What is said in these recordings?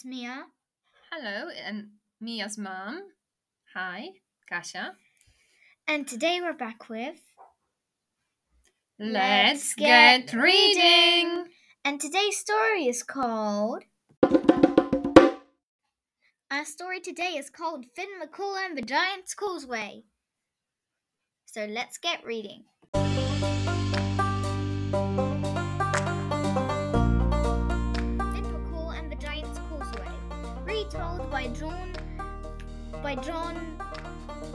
It's Mia. Hello, and Mia's mom. Hi, Kasia. And today we're back with. Let's get reading. And today's story is called. Our story today is called Finn McCool and the Giant's Causeway. So let's get reading. Retold by John by John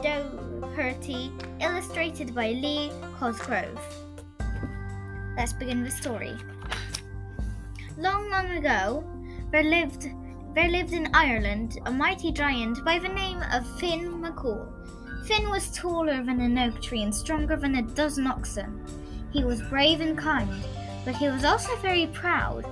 Doherty, illustrated by Lee Cosgrove. Let's begin the story. Long, long ago, there lived there lived in Ireland a mighty giant by the name of Finn McCool. Finn was taller than an oak tree and stronger than a dozen oxen. He was brave and kind, but he was also very proud.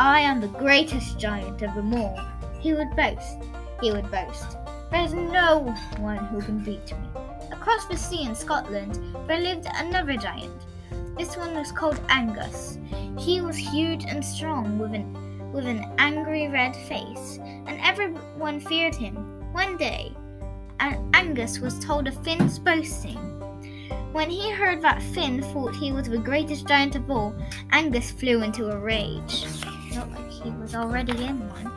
I am the greatest giant of them all, he would boast. He would boast. There's no one who can beat me. Across the sea in Scotland, there lived another giant. This one was called Angus. He was huge and strong, with an with an angry red face, and everyone feared him. One day, An- Angus was told of Finn's boasting. When he heard that Finn thought he was the greatest giant of all, Angus flew into a rage. Not like he was already in one.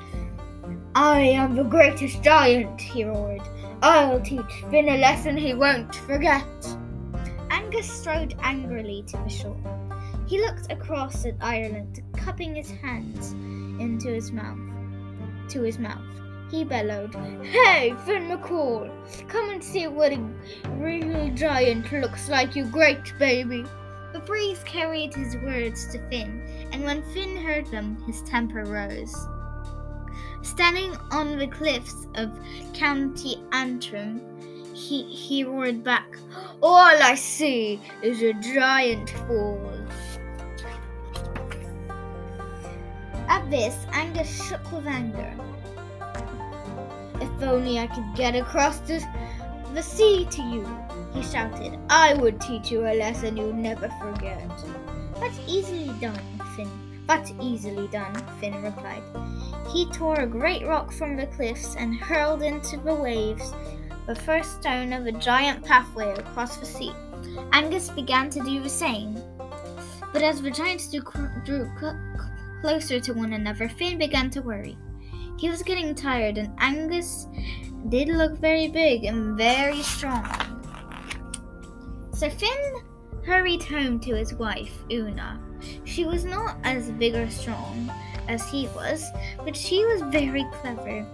I am the greatest giant, he roared. I'll teach Finn a lesson he won't forget. Angus strode angrily to the shore. He looked across at Ireland, cupping his hands into his mouth. To his mouth, he bellowed, "Hey, Finn McCool! Come and see what a real giant looks like, you great baby!" The breeze carried his words to Finn, and when Finn heard them, his temper rose. Standing on the cliffs of County Antrim, he, he roared back, All I see is a giant fall. At this, Angus shook with anger. If only I could get across the, the sea to you, he shouted. I would teach you a lesson you'd never forget. That's easily done, Finn. That's easily done, Finn replied. He tore a great rock from the cliffs and hurled into the waves the first stone of a giant pathway across the sea. Angus began to do the same. But as the giants drew, drew closer to one another, Finn began to worry. He was getting tired, and Angus did look very big and very strong. So Finn hurried home to his wife, Una. She was not as big or strong as he was, but she was very clever.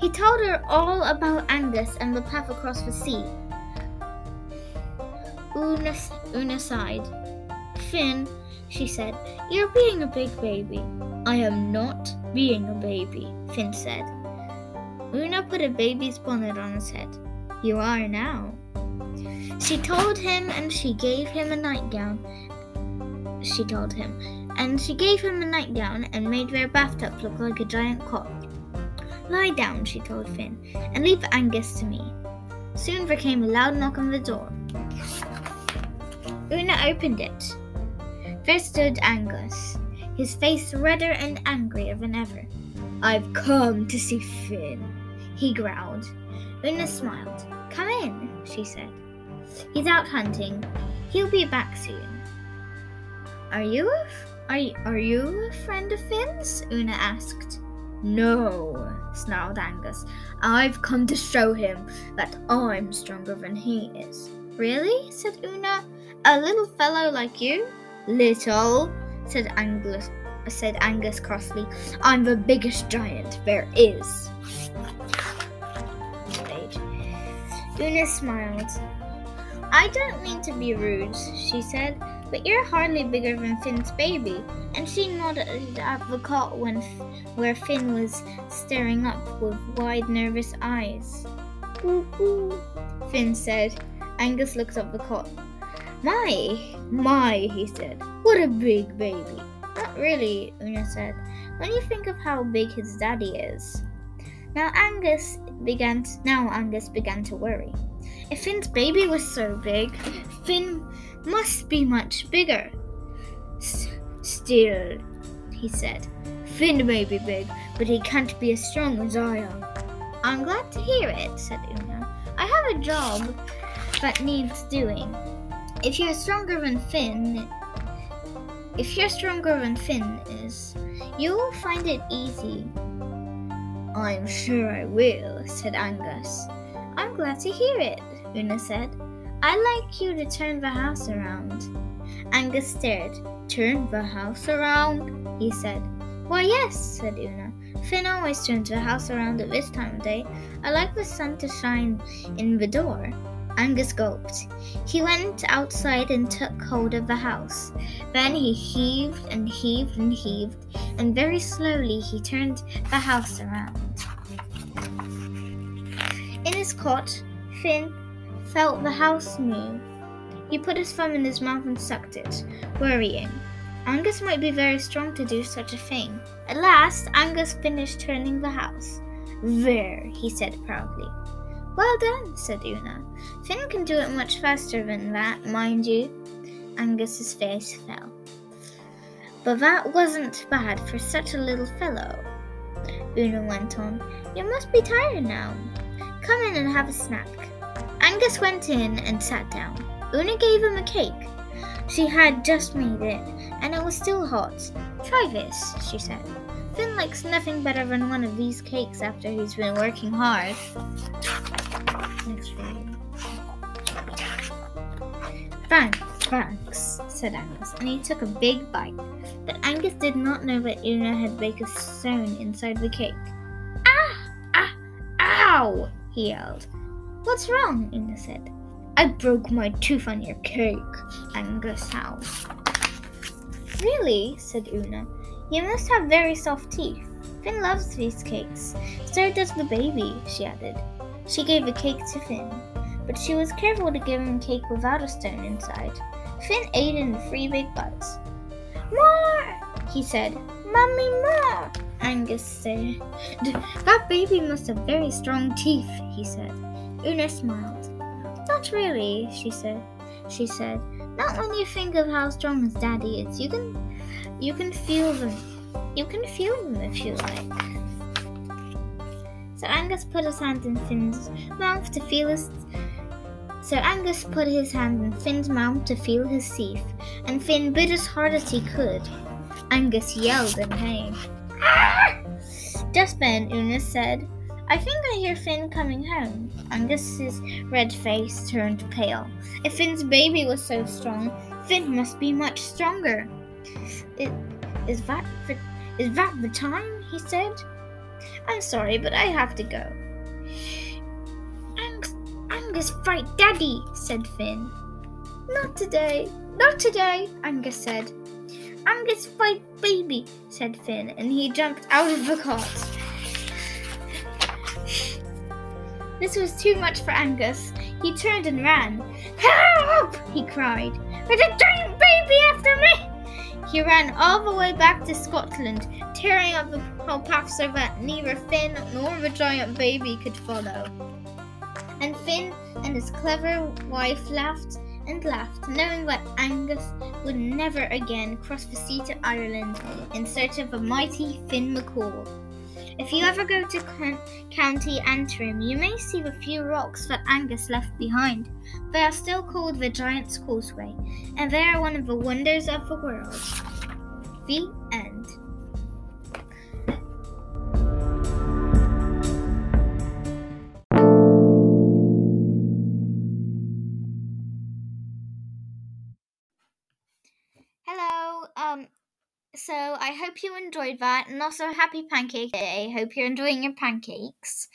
He told her all about Angus and the path across the sea. Una, Una sighed. Finn, she said, you're being a big baby. I am not being a baby, Finn said. Una put a baby's bonnet on his head. You are now. She told him and she gave him a nightgown. She told him, and she gave him a nightgown and made their bathtub look like a giant cot. Lie down, she told Finn, and leave Angus to me. Soon there came a loud knock on the door. Una opened it. There stood Angus, his face redder and angrier than ever. I've come to see Finn, he growled. Una smiled. Come in, she said. He's out hunting. He'll be back soon. Are you are, you, are you a friend of Finn's? Una asked. No, snarled Angus. I've come to show him that I'm stronger than he is. Really? said Una. A little fellow like you? Little, said Angus, said Angus crossly. I'm the biggest giant there is. Una smiled. I don't mean to be rude, she said, but you're hardly bigger than Finn's baby. And she nodded at the cot when, where Finn was staring up with wide, nervous eyes. Ooh, Finn said. Angus looked up the cot. My, my, he said. What a big baby. Not really, Una said, when you think of how big his daddy is. Now Angus began to, now Angus began to worry. If Finn's baby was so big, Finn must be much bigger. Still, he said, Finn may be big, but he can't be as strong as I am. I'm glad to hear it, said Una. I have a job that needs doing. If you're stronger than Finn, if you're stronger than Finn is, you will find it easy. I'm sure I will, said Angus. I'm glad to hear it, Una said. I'd like you to turn the house around. Angus stared. Turn the house around? he said. Why, yes, said Una. Finn always turns the house around at this time of day. I like the sun to shine in the door. Angus gulped. He went outside and took hold of the house. Then he heaved and heaved and heaved, and very slowly he turned the house around. His cot, Finn felt the house move. He put his thumb in his mouth and sucked it, worrying. Angus might be very strong to do such a thing. At last, Angus finished turning the house. There, he said proudly. Well done, said Una. Finn can do it much faster than that, mind you. Angus's face fell. But that wasn't bad for such a little fellow. Una went on. You must be tired now. Come in and have a snack. Angus went in and sat down. Una gave him a cake. She had just made it, and it was still hot. Try this, she said. Finn likes nothing better than one of these cakes after he's been working hard. Thanks, thanks, said Angus, and he took a big bite. But Angus did not know that Una had baked a stone inside the cake. Ah! Ah! Ow! He yelled. What's wrong? Una said. I broke my tooth on your cake, Angus howled. Really? said Una. You must have very soft teeth. Finn loves these cakes. So does the baby, she added. She gave a cake to Finn, but she was careful to give him cake without a stone inside. Finn ate in three big bites. More! he said. Mummy, more! Angus said. That baby must have very strong teeth, he said. Una smiled. Not really, she said. She said, Not when you think of how strong his daddy is. You can you can feel them. You can feel them if you like. So Angus put his hand in Finn's mouth to feel his so Angus put his hand in Finn's mouth to feel his teeth, and Finn bit as hard as he could. Angus yelled in pain. Just then, Una said, I think I hear Finn coming home. Angus's red face turned pale. If Finn's baby was so strong, Finn must be much stronger. It, is that the, is that the time? he said. I'm sorry, but I have to go. Angus, Angus fight Daddy, said Finn. Not today, not today, Angus said. Angus fight baby, said Finn, and he jumped out of the cart. This was too much for Angus. He turned and ran. Help! he cried. There's a giant baby after me! He ran all the way back to Scotland, tearing up the whole path so that neither Finn nor the giant baby could follow. And Finn and his clever wife laughed and laughed, knowing that Angus would never again cross the sea to Ireland in search of a mighty Finn McCool. If you ever go to County Antrim, you may see the few rocks that Angus left behind. They are still called the Giant's Causeway, and they are one of the wonders of the world. The end. So I hope you enjoyed that, and also happy Pancake Day. Hope you're enjoying your pancakes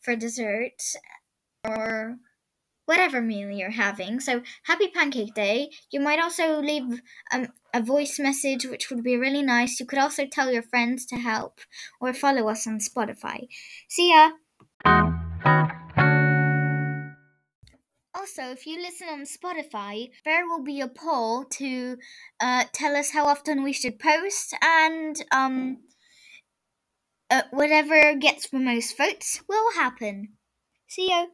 for dessert or whatever meal you're having. So happy Pancake Day. You might also leave um, a voice message, which would be really nice. You could also tell your friends to help or follow us on Spotify. See ya. Also, if you listen on Spotify, there will be a poll to uh, tell us how often we should post, and um, uh, whatever gets the most votes will happen. See you.